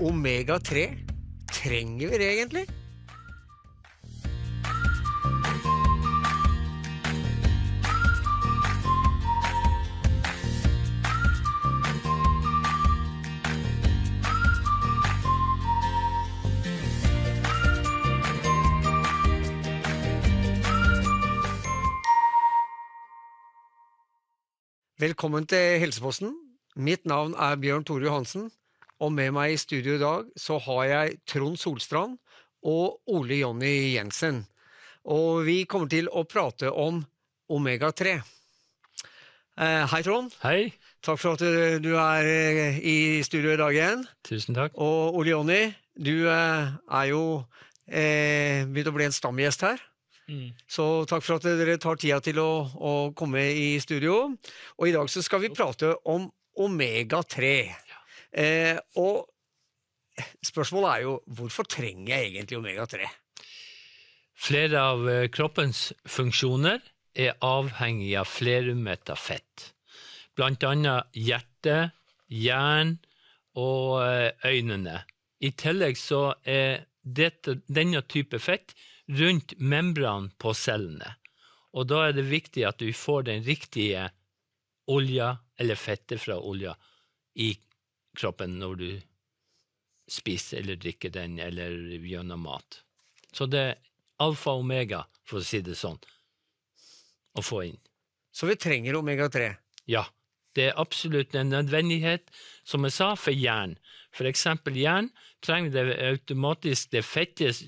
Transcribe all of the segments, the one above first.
omega-3, trenger vi det egentlig? Velkommen til Helseposten. Mitt navn er Bjørn Tore Johansen, og med meg i studio i dag så har jeg Trond Solstrand og Ole Jonny Jensen. Og vi kommer til å prate om omega-3. Eh, hei, Trond. Hei. Takk for at du- du er eh, i studio i dag igjen. Tusen takk. Og Ole Jonny, du eh, er jo eh, begynt å bli en stamgjest her. Så takk for at dere tar tida til å, å komme i studio. Og i dag så skal vi prate om omega-3. Eh, og spørsmålet er jo hvorfor trenger jeg egentlig omega-3? Flere av eh, kroppens funksjoner er avhengig av flerumetta fett. Blant annet hjerte, jern og eh, øynene. I tillegg så er dette, denne type fett rundt membranen på cellene. Og da er det viktig at du får den riktige olja, eller fettet fra olja, i kroppen når du spiser eller drikker den, eller gjennom mat. Så det er alfa og omega, for å si det sånn, å få inn. Så vi trenger omega-3. Ja, det er absolutt en nødvendighet, som jeg sa, for jern. For eksempel jern trenger det automatisk det fettet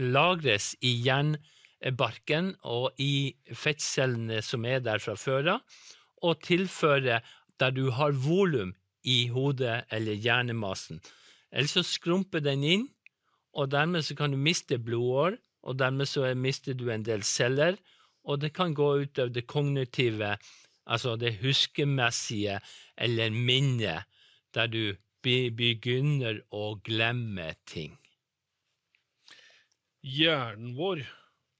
lagres i jernbarken og i fettcellene som er der fra før av, og tilfører der du har volum i hodet eller hjernemassen. Ellers så skrumper den inn, og dermed så kan du miste blodår, og dermed så mister du en del celler, og det kan gå ut av det kognitive, altså det huskemessige eller minnet, der du begynner å glemme ting. Hjernen vår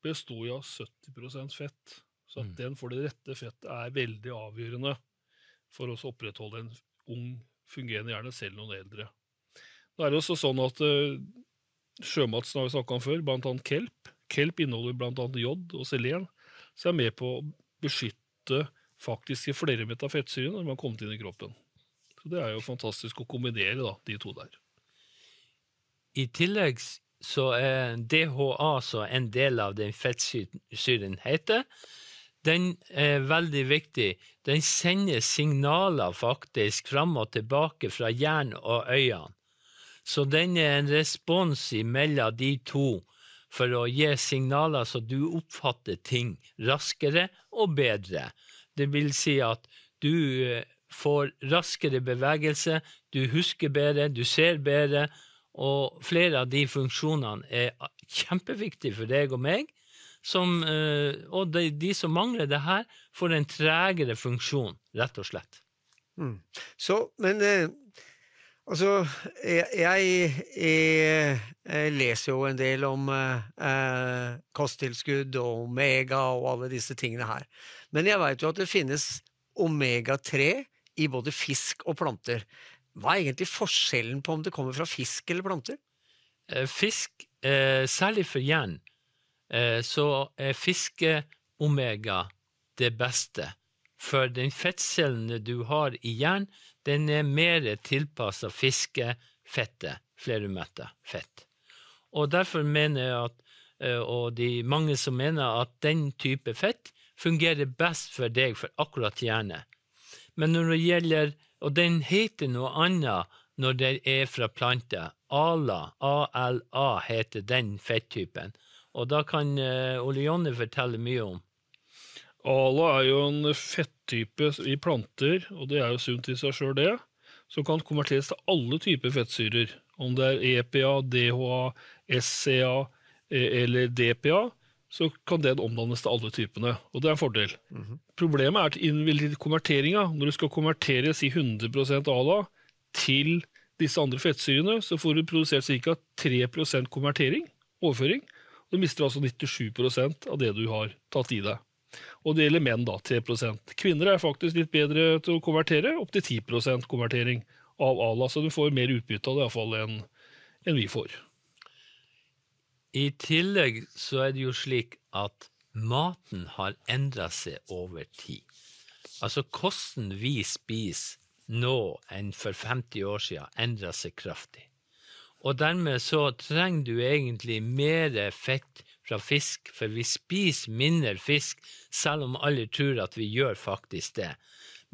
består jo av 70% fett, så Mm. at den får det rette fettet er veldig avgjørende for oss å opprettholde en ung, fungerende hjerne, selv noen eldre. Det er også sånn at uh, sjømatsen har vi snakka om før, annet kelp. Kelp inneholder annet jod og selen, som er med på å beskytte faktiske flermetta fettsyre når man har kommet inn i kroppen. Så det er jo fantastisk å kombinere da, de to der. I tillegg så er DHA, så en del av den fettsyren heter, den er veldig viktig. Den sender signaler faktisk fram og tilbake fra hjernen og øynene. Så den er en respons mellom de to for å gi signaler så du oppfatter ting raskere og bedre. Det vil si at du eh, får raskere bevegelse, du husker bedre, du ser bedre, og flere av de funksjonene er kjempeviktige for deg og meg. Som, eh, og de, de som mangler det her, får en tregere funksjon, rett og slett. Så, men eh, altså jeg, jeg, jeg, jeg leser jo en del om eh, eh, kosttilskudd og omega og alle disse tingene her. Men jeg veit jo at det finnes omega-3 i både fisk og planter. Hva er egentlig forskjellen på om det kommer fra fisk eller planter? Eh, Fisk, eh, særlig for jern, eh, så er fiskeomega det beste. For den fettcellene du har i hjernen, den er mer tilpassa fiskefettet, flerumetta fett. Og derfor mener jeg at, eh, og de mange som mener at den type fett fungerer best for deg, for akkurat hjernen. Men når det gjelder, og den heter noe annet når det er fra planter, ALA, ALA heter den fettypen, og da kan eh, Ole Jonny fortelle mye om. ALA er jo en fettype i planter, og det er jo sunt i seg sjøl, det, som kan konverteres til alle typer fettsyrer. Om det er EPA, DHA, SCA eh, eller DPA, så kan den omdannes til alle typene, og det er en fordel. Problemet er til innvilget konverteringa. Når du skal konvertere si 100% ALA til disse andre fettsyrene, så får du produsert ca. 3% konvertering, overføring. Du mister altså 97% av det du har tatt i deg. Og det gjelder menn, da, 3% Kvinner er faktisk litt bedre til å konvertere, opptil 10% konvertering av Allah. så du får mer utbytte av det iallfall enn enn vi får. I tillegg så er det jo slik at maten har endra seg over tid. Altså kosten vi spiser nå enn for 50 år siden, endra seg kraftig. Og dermed så trenger du egentlig mer fett fra fisk, for vi spiser mindre fisk, selv om alle tror at vi gjør faktisk det.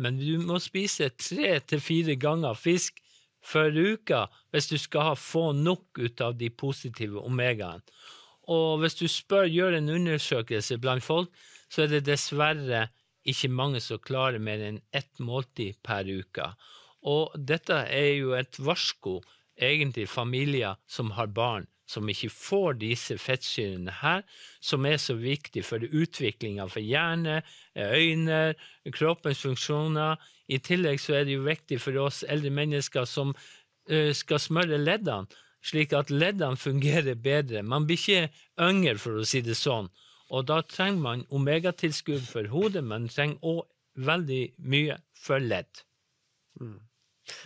Men du må spise tre til fire ganger fisk for uka hvis du skal få nok ut av de positive omegaene. Og hvis du spør, gjør en undersøkelse blant folk, så er det dessverre ikke mange som klarer mer enn ett måltid per uke. Og dette er jo et varsko egentlig familier som har barn som ikke får disse fettsyrene her, som er så viktig for utviklinga for hjerne, øyne, kroppens funksjoner. I tillegg så er det jo viktig for oss eldre mennesker som uh, skal smøre leddene, slik at leddene fungerer bedre. Man blir ikke yngre, for å si det sånn. Og da trenger man omegatilskudd for hodet, men trenger òg veldig mye for ledd. Mm.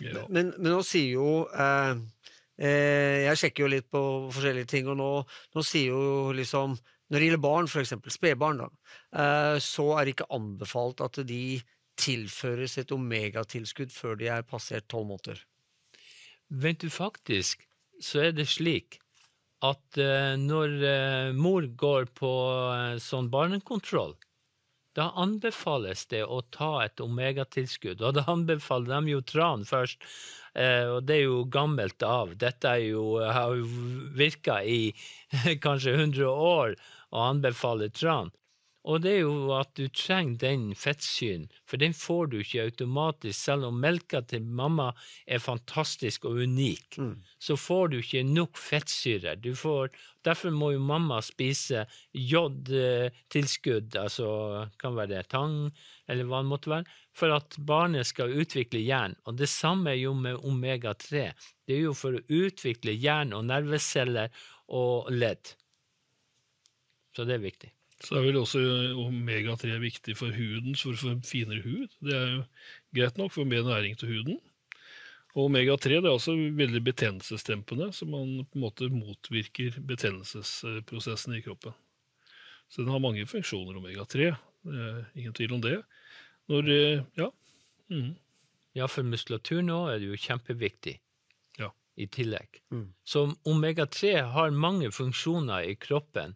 Ja. Men, men, nå sier jo eh, eh, Jeg sjekker jo litt på forskjellige ting, og nå, nå sier jo liksom Når det gjelder barn, f.eks. spedbarn, eh, så er det ikke anbefalt at de tilføres et omegatilskudd før de er passert tolv måneder. Vent du, faktisk så er det slik at uh, når uh, mor går på sånn barnekontroll, da anbefales det å ta et omegatilskudd, og da anbefaler de jo tran først. Eh, og det er jo gammelt av. Dette jo, har jo virka i kanskje 100 år å anbefale tran. Og det er jo at du trenger den fettsyren, for den får du ikke automatisk. Selv om melka til mamma er fantastisk og unik, mm. så får du ikke nok fettsyre. Får, derfor må jo mamma spise jodtilskudd, altså kan være det tang eller hva det måtte være, for at barnet skal utvikle jern. Og det samme er jo med omega-3. Det er jo for å utvikle jern og nerveceller og ledd. Så det er viktig. Så er vel også omega-3 viktig for huden, for å få finere hud. Det er jo greit nok for mer næring til huden. Og omega-3 er også veldig betennelsesdempende, så man på en måte motvirker betennelsesprosessen i kroppen. Så den har mange funksjoner, omega-3. Ingen tvil om det. Når Ja. Mm. Ja, for muskulatur nå er det jo kjempeviktig ja. i tillegg. Mm. Så omega-3 har mange funksjoner i kroppen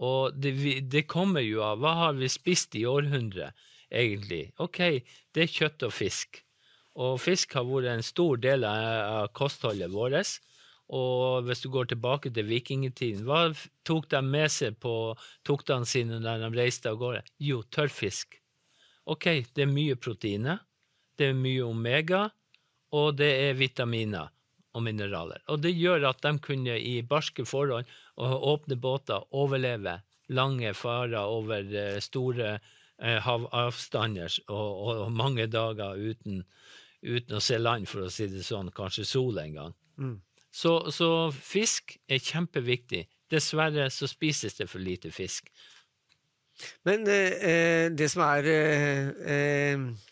og det, det, kommer jo av hva har vi spist i århundret, egentlig? Ok, det er kjøtt og fisk. Og fisk har vært en stor del av kostholdet vårt. Og hvis du går tilbake til vikingtiden, hva tok de med seg på tuktene sine når de reiste av gårde? Jo, tørrfisk. Ok, det er mye proteiner, det er mye omega, og det er vitaminer og mineraler. Og det gjør at de kunne i barske forhold åpne båter overleve lange farer over eh, store eh, havavstander og, og, mange dager uten, uten, å se land, for å si det sånn, kanskje sol en gang. Mm. Så, så, fisk er kjempeviktig. Dessverre så spises det for lite fisk. Men eh, det som er eh, eh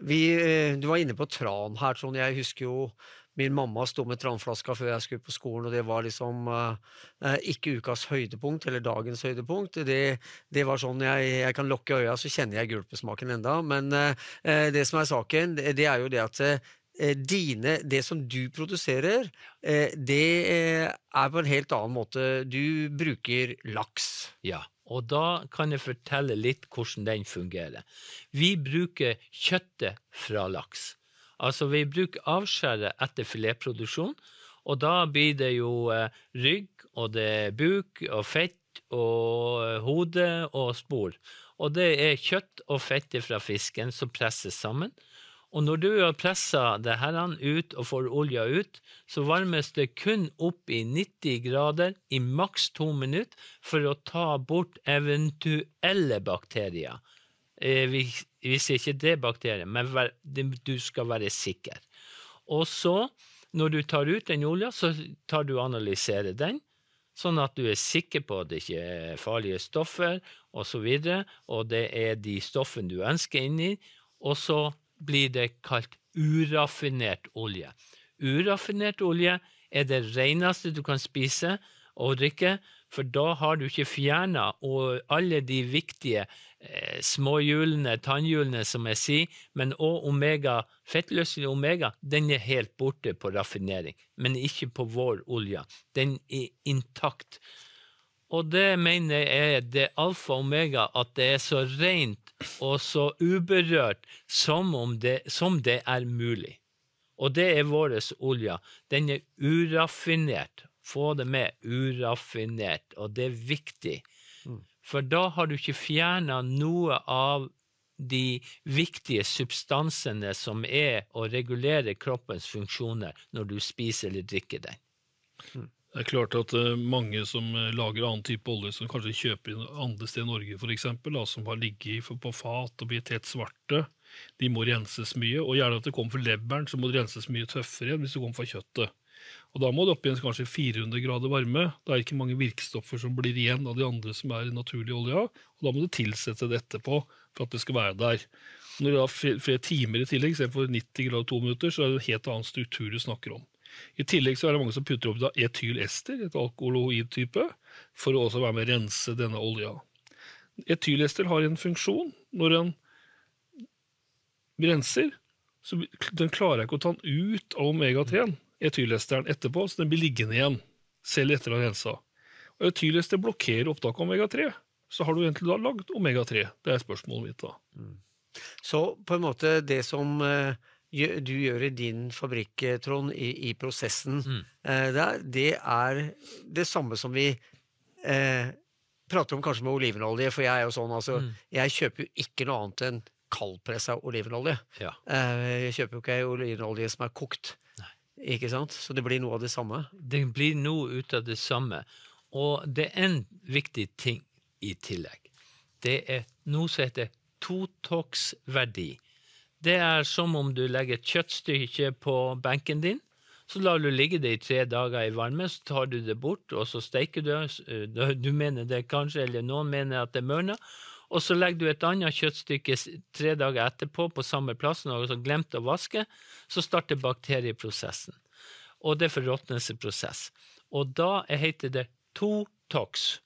vi, eh, Du var inne på tran her, Trond. Jeg husker jo Min mamma sto med tranflaska før jeg skulle på skolen, og det var liksom uh, ikke ukas høydepunkt, eller dagens høydepunkt. Det, det var sånn jeg, jeg, kan lukke øya, så kjenner jeg gulpesmaken enda. Men uh, det som er saken, det, er jo det at dine, det som du produserer, det er på en helt annen måte. Du bruker laks. Ja, og da kan jeg fortelle litt hvordan den fungerer. Vi bruker kjøttet fra laks. Altså, vi bruker avskjæret etter filetproduksjon, og da blir det jo eh, rygg, og det er buk og fett og eh, hode og spor. Og det er kjøtt og fett fra fisken som presses sammen. Og når du har pressa det her ut og får olja ut, så varmes det kun opp i 90 grader i maks to minutter for å ta bort eventuelle bakterier. Eh, hvis ikke det er bakterier, men du skal være sikker. Og så, når du tar ut den olja, så tar du og analyserer den, sånn at du er sikker på at det ikke er farlige stoffer osv., og, så og det er de stoffene du ønsker inni, og så blir det kalt uraffinert olje. Uraffinert olje er det reneste du kan spise og drikke, for da har du ikke fjerna alle de viktige eh, småhjulene, tannhjulene, som jeg sier, men òg omega, fettløselig omega, den er helt borte på raffinering, men ikke på vår olje. Den er intakt. Og det mener jeg er det alfa og omega, at det er så rent og så uberørt som, det, som det er mulig. Og det er vår olje. Den er uraffinert. Få det med. Uraffinert. Og det er viktig. Mm. For da har du ikke fjerna noe av de viktige substansene som er å regulere kroppens funksjoner når du spiser eller drikker den. Mm. Det er klart at uh, mange som uh, lager annen type olje, som kanskje kjøper andre steder i Norge f.eks., som har ligget på fat og blitt helt svarte, de må renses mye. Og gjerne at det kommer fra leveren, så må det renses mye tøffere enn hvis det kommer fra kjøttet. Og Da må det opp igjen kanskje 400 grader varme. Da er det ikke mange virkestoffer som blir igjen av de andre som er i naturlig olje. Og da må du tilsette det etterpå for at det skal være der. Når det er flere timer i tillegg, istedenfor 90 grader 2 minutter, så er det en helt annen struktur du snakker om. I tillegg så er det mange som putter opp etylester, et alkoholoid-type, for å også være med å rense denne olja. Etylester har en funksjon. Når den renser, så den klarer jeg ikke å ta den ut av omega-3-en, etylesteren, etterpå, så den blir liggende igjen, selv etter den rensa. Og etylester blokkerer opptaket av omega-3. Så har du egentlig da lagd omega-3? Det er spørsmålet mitt. da. Mm. Så på en måte det som uh du gjør i din fabrikk, eh, Trond, i, i prosessen, mm. eh, det, er, det, er, det samme som vi eh, prater om kanskje med olivenolje, for jeg er jo sånn, altså, mm. jeg kjøper jo ikke noe annet enn kaldpressa olivenolje. Ja. Eh, jeg kjøper jo ikke olivenolje som er kokt. Nei. Ikke sant? Så det blir noe av det samme. Det blir noe ut av det samme. Og det er en viktig ting i tillegg. Det er noe som heter totox-verdi. Det er som om du legger et kjøttstykke på benken din. Så lar du ligge det i tre dager i varme, så tar du det bort, og så steiker du det. Du mener det kanskje, eller noen mener at det mørner. Og så legger du et annet kjøttstykke tre dager etterpå på samme plassen og så glemt å vaske. Så starter bakterieprosessen. Og det er forråtnelsesprosess. Og da heter det totox.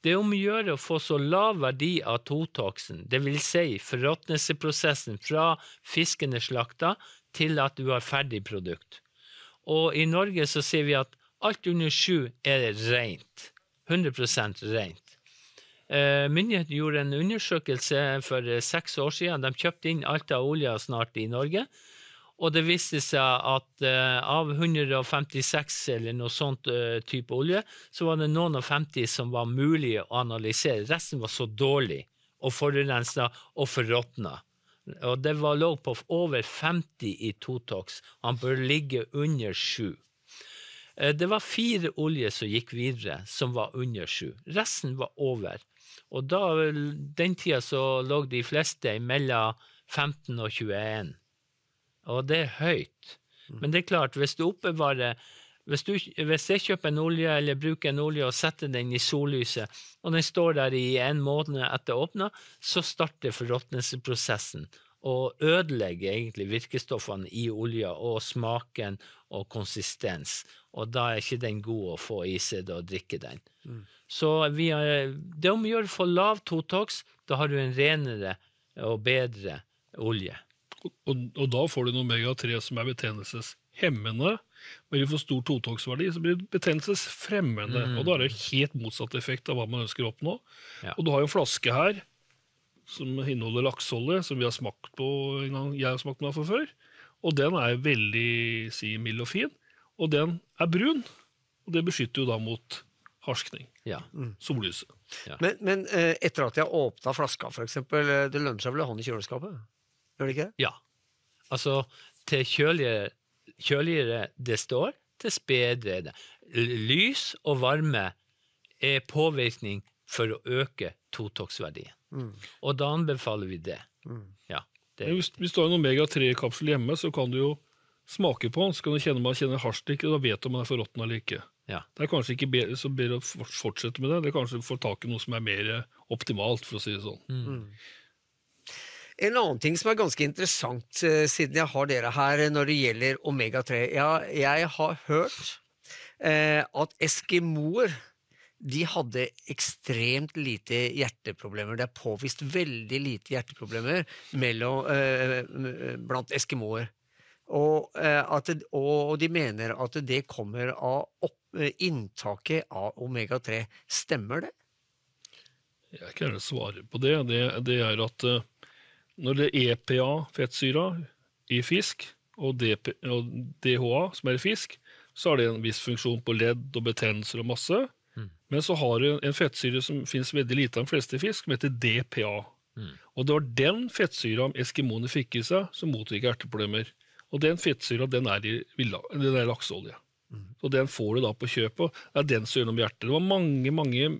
Det er om å gjøre å få så lav verdi av totoxen, dvs. Si forråtnelsesprosessen fra fisken er slakta til at du har ferdig produkt. Og i Norge så sier vi at alt under sju er rent. 100 rent. Eh, myndighetene gjorde en undersøkelse for seks år siden. De kjøpte inn alt av olje snart i Norge. Og det viste seg at uh, av 156 eller noe sånt type olje, så var det noen og 50 som var mulig å analysere. Resten var så dårlig og forurensa og forråtna. Og det var lå på over 50 i Totox. Han bør ligge under 7. Uh, det var fire oljer som gikk videre, som var under sju. Resten var over. Og da, den tida så lå de fleste mellom 15 og 21 og det er høyt. Men det er klart, hvis du oppbevarer hvis, du, hvis, jeg kjøper en olje eller bruker en olje og setter den i sollyset, og den står der i en måned etter åpna, så starter forråtnelsesprosessen og ødelegger egentlig virkestoffene i olja og smaken og konsistens. Og da er ikke den god å få i seg og drikke den. Mm. Så vi har, det om å gjøre for lav Totox, da har du en renere og bedre olje. Og, og, da får du en omega-3 som er betennelseshemmende. Blir det for stor totoksverdi, så blir det betennelsesfremmende. Mm. Og da er det helt motsatt effekt av hva man ønsker å oppnå. Ja. Og du har jo en flaske her som inneholder lakseolje, som vi har smakt på en gang jeg har smakt på før. Og den er veldig si, mild og fin. Og den er brun, og det beskytter jo da mot harskning. Ja. Mm. Sollyset. Ja. Men, men, eh, etter at jeg har åpna flaska, f.eks., eh, det lønner seg vel å ha den i kjøleskapet? Gjør det ikke? Ja. Altså, til kjøligere, kjøligere det står, til bedre er det. Lys og varme er påvirkning for å øke totoksverdien. Mm. Og da anbefaler vi det. Mm. Ja, det hvis, hvis, du har en omega-3-kapsel hjemme, så kan du jo smake på den, så kan du kjenne om man kjenner hasjstikk, og da vet du om den er forråtna eller ikke. Ja. Det er kanskje ikke bedre, så bedre å fortsette med det. Det er kanskje å få tak i noe som er mer optimalt, for å si det sånn. Mm. En annen ting som er ganske interessant, eh, siden jeg har dere her når det gjelder omega-3. Ja, jeg har hørt eh, at eskimoer de hadde ekstremt lite hjerteproblemer. Det er påvist veldig lite hjerteproblemer mellom, eh, blant eskimoer. Og, eh, det, og de mener at det kommer av opp, eh, inntaket av omega-3. Stemmer det? Jeg kan gjerne svare på det. Det, det er at eh, når det er EPA, fettsyra, i fisk, og, DP, og DHA, som er i fisk, så har det en viss funksjon på ledd og betennelser og masse. Men så har du en fettsyre som finnes veldig lite av de fleste fisk, som heter DPA. Og det var den fettsyra eskimoene fikk i seg, som motvirker hjerteproblemer. Og den fettsyra den er i den er lakseolje. Så den får du da på kjøpet. Det er den som gjør noe med hjertet. Det var mange mange,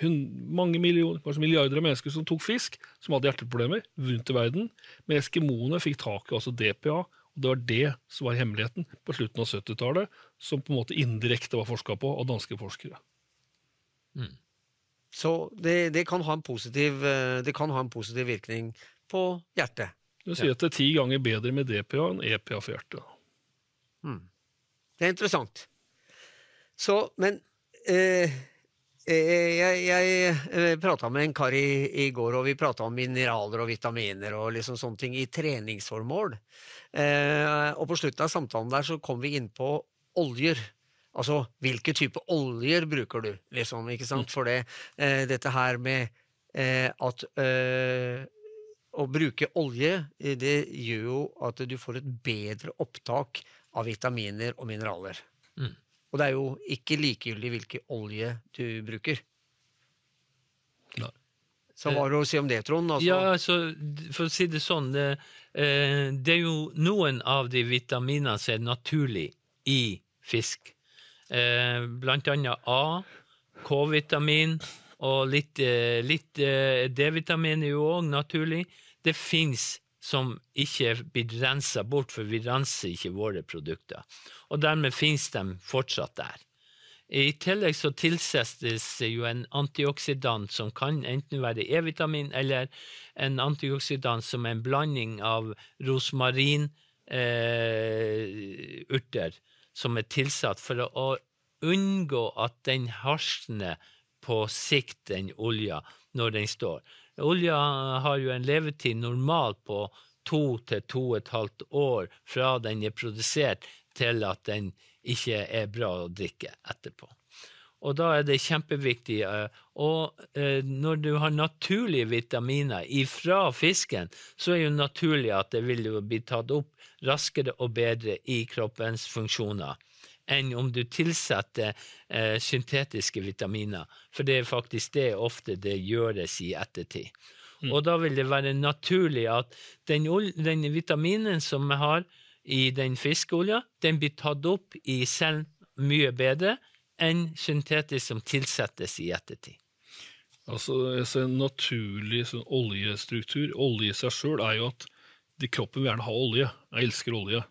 hun, mange millioner, kanskje milliarder av mennesker som tok fisk, som hadde hjerteproblemer rundt i verden. Men eskimoene fikk tak i altså DPA, og det var det som var hemmeligheten på slutten av 70-tallet, som på en måte indirekte var forska på av danske forskere. Så det, det, kan ha en positiv, eh, det kan ha en positiv virkning på hjertet. Du sier at det er ti ganger bedre med DPA enn EPA for hjertet. Det er interessant. Så, men eh, eh, jeg, jeg eh, prata med en kar i, i går, og vi prata om mineraler og vitaminer og liksom sånne ting i treningsformål. Eh, og på slutten av samtalen der så kom vi inn på oljer. Altså, hvilke type oljer bruker du, liksom, ikke sant? For det, eh, dette her med eh, at eh, å bruke olje, eh, det gjør jo at du får et bedre opptak av vitaminer og mineraler. Mm. Og det er jo ikke likegyldig hvilken olje du bruker. Nei. Så hva har du å si om det, Trond? Altså, Ja, altså, for å si det sånn, det, eh, det er jo noen av de vitaminene som er naturlig i fisk. Eh, annet A, K-vitamin, og litt, eh, litt eh, D-vitamin er jo òg naturlig. Det fins som ikke blir rensa bort, for vi renser ikke våre produkter. Og dermed fins de fortsatt der. I tillegg så tilsettes jo en antioksidant som kan enten være E-vitamin eller en antioksidant som er en blanding av rosmarinurter som er tilsatt for å unngå at den harsner på sikt, den olja, når den står. Olja har jo en levetid normalt på to til to og et halvt år fra den er produsert til at den ikke er bra å drikke etterpå. Og da er det kjempeviktig. eh, Og eh, når du har naturlige vitaminer ifra fisken, så er det jo naturlig at det vil jo bli tatt opp raskere og bedre i kroppens funksjoner enn om du tilsetter eh, syntetiske vitaminer, for det er faktisk det ofte det gjøres i ettertid. Og da vil det være naturlig at den, den vitaminen som vi har i den fiskeolja, den blir tatt opp i cellen mye bedre enn syntetisk som tilsettes i ettertid. Altså, altså En naturlig sånn oljestruktur, olje i seg sjøl, er jo at de kroppen vil gjerne ha olje. Jeg elsker olje.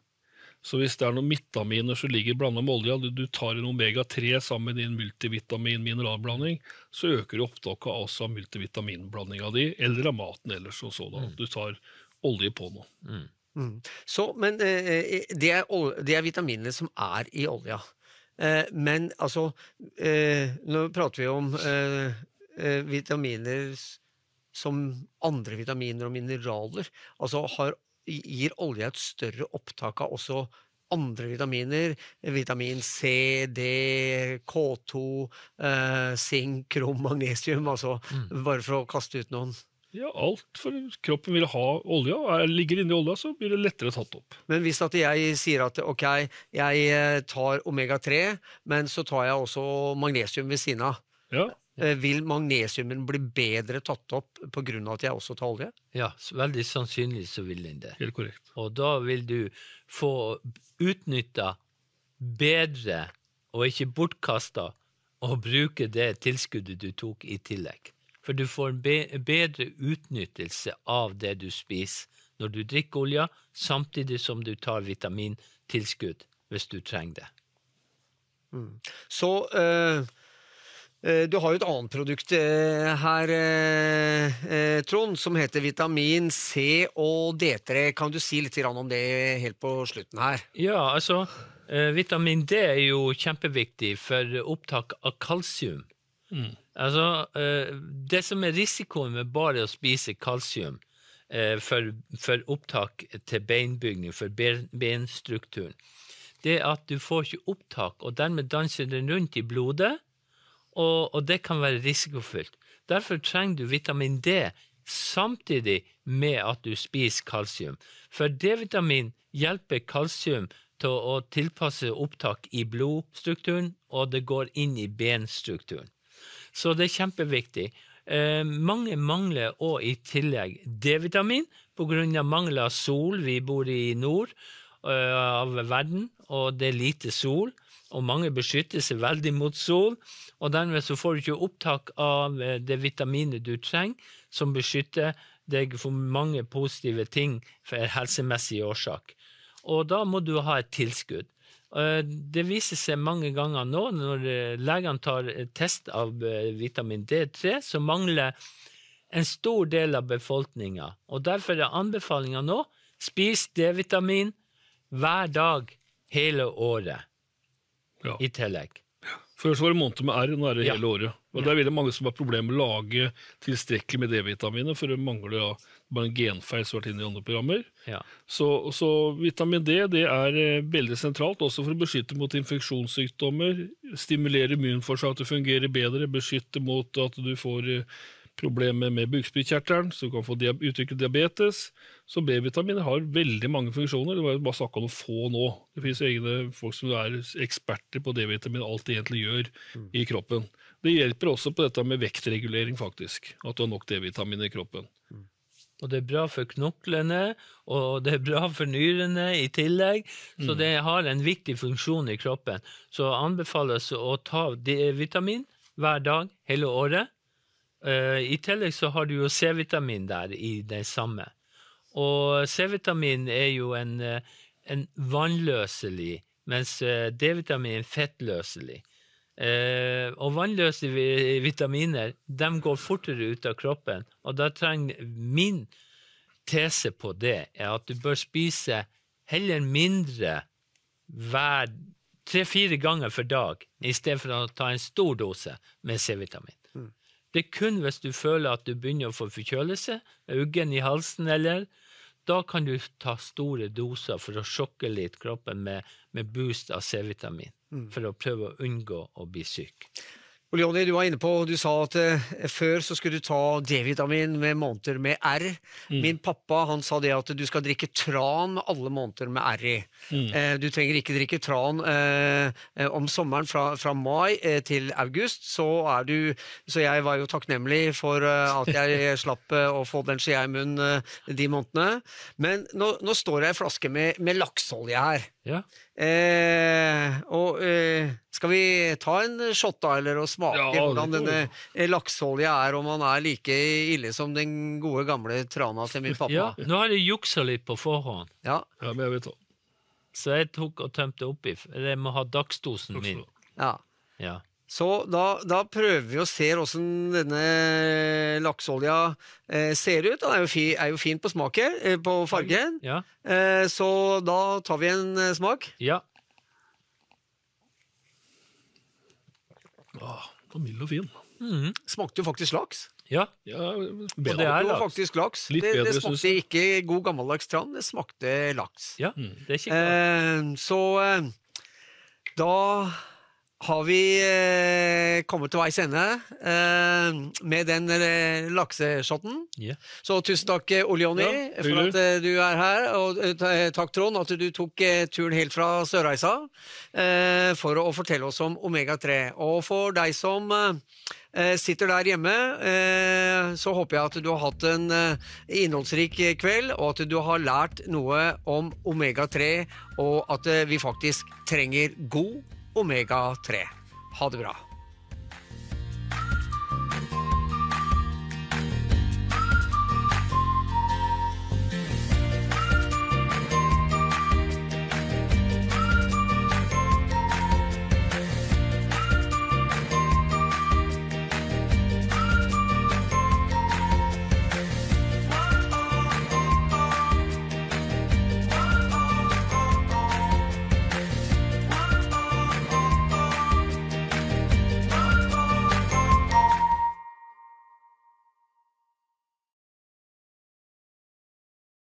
Så hvis det er noen vitaminer som ligger blanda med olja, du, du tar en omega-3 sammen med din multivitamin-mineralblanding, så øker du opptaket også av multivitaminblandinga di, eller av maten ellers. og sådan. Du tar olje på noe. Mm. Så, men eh, det, er, det er vitaminene som er i olja. Eh, men altså eh, Nå prater vi om eh, vitaminer som andre vitaminer og mineraler. Altså har, gir olje et større opptak av også andre vitaminer. Vitamin C, D, K2, eh, sink, krom, magnesium. Altså bare for å kaste ut noen. Ja, alt. For kroppen vil ha olja. og er- ligger inni olja, så blir det lettere tatt opp. Men hvis at jeg sier at ok, jeg eh, tar omega-3, men så tar jeg også magnesium ved siden av, Ja, eh, vil magnesiumen bli bedre tatt opp av at jeg også tar olje? Ja, veldig sannsynlig så vil den det. helt korrekt. Og da vil du få utnytta bedre, og ikke bortkasta, å bruke det tilskuddet du tok i tillegg. For du får en bedre utnyttelse av det du spiser når du drikker olja, samtidig som du tar vitamintilskudd hvis du trenger det. Så eh, Eh, Du har jo et annet produkt eh, her, Trond, som heter vitamin C og D3. Kan du si litt om det helt på slutten her? Ja, altså, vitamin D er jo kjempeviktig for opptak av kalsium. Altså, eh, det som er risikoen med bare å spise kalsium eh, for, for opptak til beinbygning, for benstrukturen, det er at du får ikke opptak, og dermed danser den rundt i blodet, og, og det kan være risikofylt. Derfor trenger du vitamin D samtidig med at du spiser kalsium. For D-vitamin hjelper kalsium til å tilpasse opptak i blodstrukturen, og det går inn i benstrukturen. Så det er kjempeviktig. Eh, mange mangler òg i tillegg D-vitamin pga. mangel av sol. Vi bor i nord eh, av verden, og det er lite sol. Og mange beskytter seg veldig mot sol, og dermed så får du ikke opptak av eh, det vitaminet du trenger, som beskytter deg for mange positive ting for helsemessig årsak. Og da må du ha et tilskudd. Eh, Det viser seg mange ganger nå, når eh, legene tar eh, test av vitamin D3, så mangler en stor del av befolkninga. Og derfor er anbefalinga nå spis D-vitamin hver dag hele året Ja. i tillegg. Før så var det måneder med R, nå er det Ja. hele året. Og der er det mange som har problemer med å lage tilstrekkelig med D-vitaminer, for det mangler da bare en genfeil som har vært inne i andre programmer. Ja. Så, så vitamin D det er eh, veldig sentralt, også for å beskytte mot infeksjonssykdommer, stimulere immunforsvaret til å fungere bedre, beskytte mot at du får eh, problemer med bukspyttkjertelen, så du kan få utvikle diabetes. Så B-vitaminer har veldig mange funksjoner. Det var bare snakk om å få nå. Det finnes egne folk som er eksperter på D-vitamin, alt det egentlig gjør i kroppen. Det hjelper også på dette med vektregulering, faktisk. At du har nok D-vitamin i kroppen. Og det er bra for knoklene, og det er bra for nyrene i tillegg. Så det har en viktig funksjon i kroppen. Så anbefales å ta D-vitamin hver dag hele året. Eh, I tillegg så har du jo C-vitamin der i det samme. Og C-vitamin er jo en, eh, en vannløselig, mens eh, D-vitamin er fettløselig. Eh, og vannløse vitaminer de går fortere ut av kroppen, og da trenger min tese på det er at du bør spise heller mindre hver tre-fire ganger for dag, i stedet for å ta en stor dose med C-vitamin. Det er kun hvis du føler at du begynner å få forkjølelse, uggen i halsen eller Da kan du ta store doser for å sjokke litt kroppen med, med boost av C-vitamin, for å prøve å unngå å bli syk. Og Leonie, du var inne på, du sa at eh, før så skulle du ta D-vitamin med måneder med R. Min pappa han sa det at du skal drikke tran med alle måneder med R i. Eh, du trenger ikke drikke tran eh, eh, om sommeren fra, fra mai eh, til august. Så er du Så jeg var jo takknemlig for eh, at jeg slapp å få den skjea i munnen de månedene. Men nå, nå står det ei flaske med, med lakseolje her. Ja, Eh, og eh, skal vi ta en shot da, eller og smake Ja, hvordan denne lakseolja er, om han er like ille som den gode gamle trana til min pappa? ja. Nå har jeg juksa litt på forhånd, Ja, Ja, men jeg vet så jeg tok og tømte oppi. Jeg må ha dagsdosen min. ja. Ja. Så da, da prøver vi å se åssen denne lakseolja eh, ser ut. Den er jo, fi, er jo fin på smaken, eh, på fargen. Ja. Eh, så da tar vi en eh, smak. ja. Ah, så mild og fin. Mm. Smakte jo faktisk laks. ja. Ja, Og det bedre. er Det var laks. faktisk laks. Litt det, det smakte synes ikke god gammeldags tran, det smakte laks. ja. Det er ikke. Eh, så eh, da har vi eh, kommet til veis ende eh, med den eh, lakseshotten. Yeah. Så tusen takk, Ole Jonny, Ja, for at eh, du er her. Og eh, takk, Trond, at du tok eh, turen helt fra Sørreisa eh, for å fortelle oss om omega-3. Og for deg som eh, eh, sitter der hjemme, eh, så håper jeg at du har hatt en eh, innholdsrik kveld, og at du har lært noe om omega-3, og at eh, vi faktisk trenger god omega-3. Ha det bra.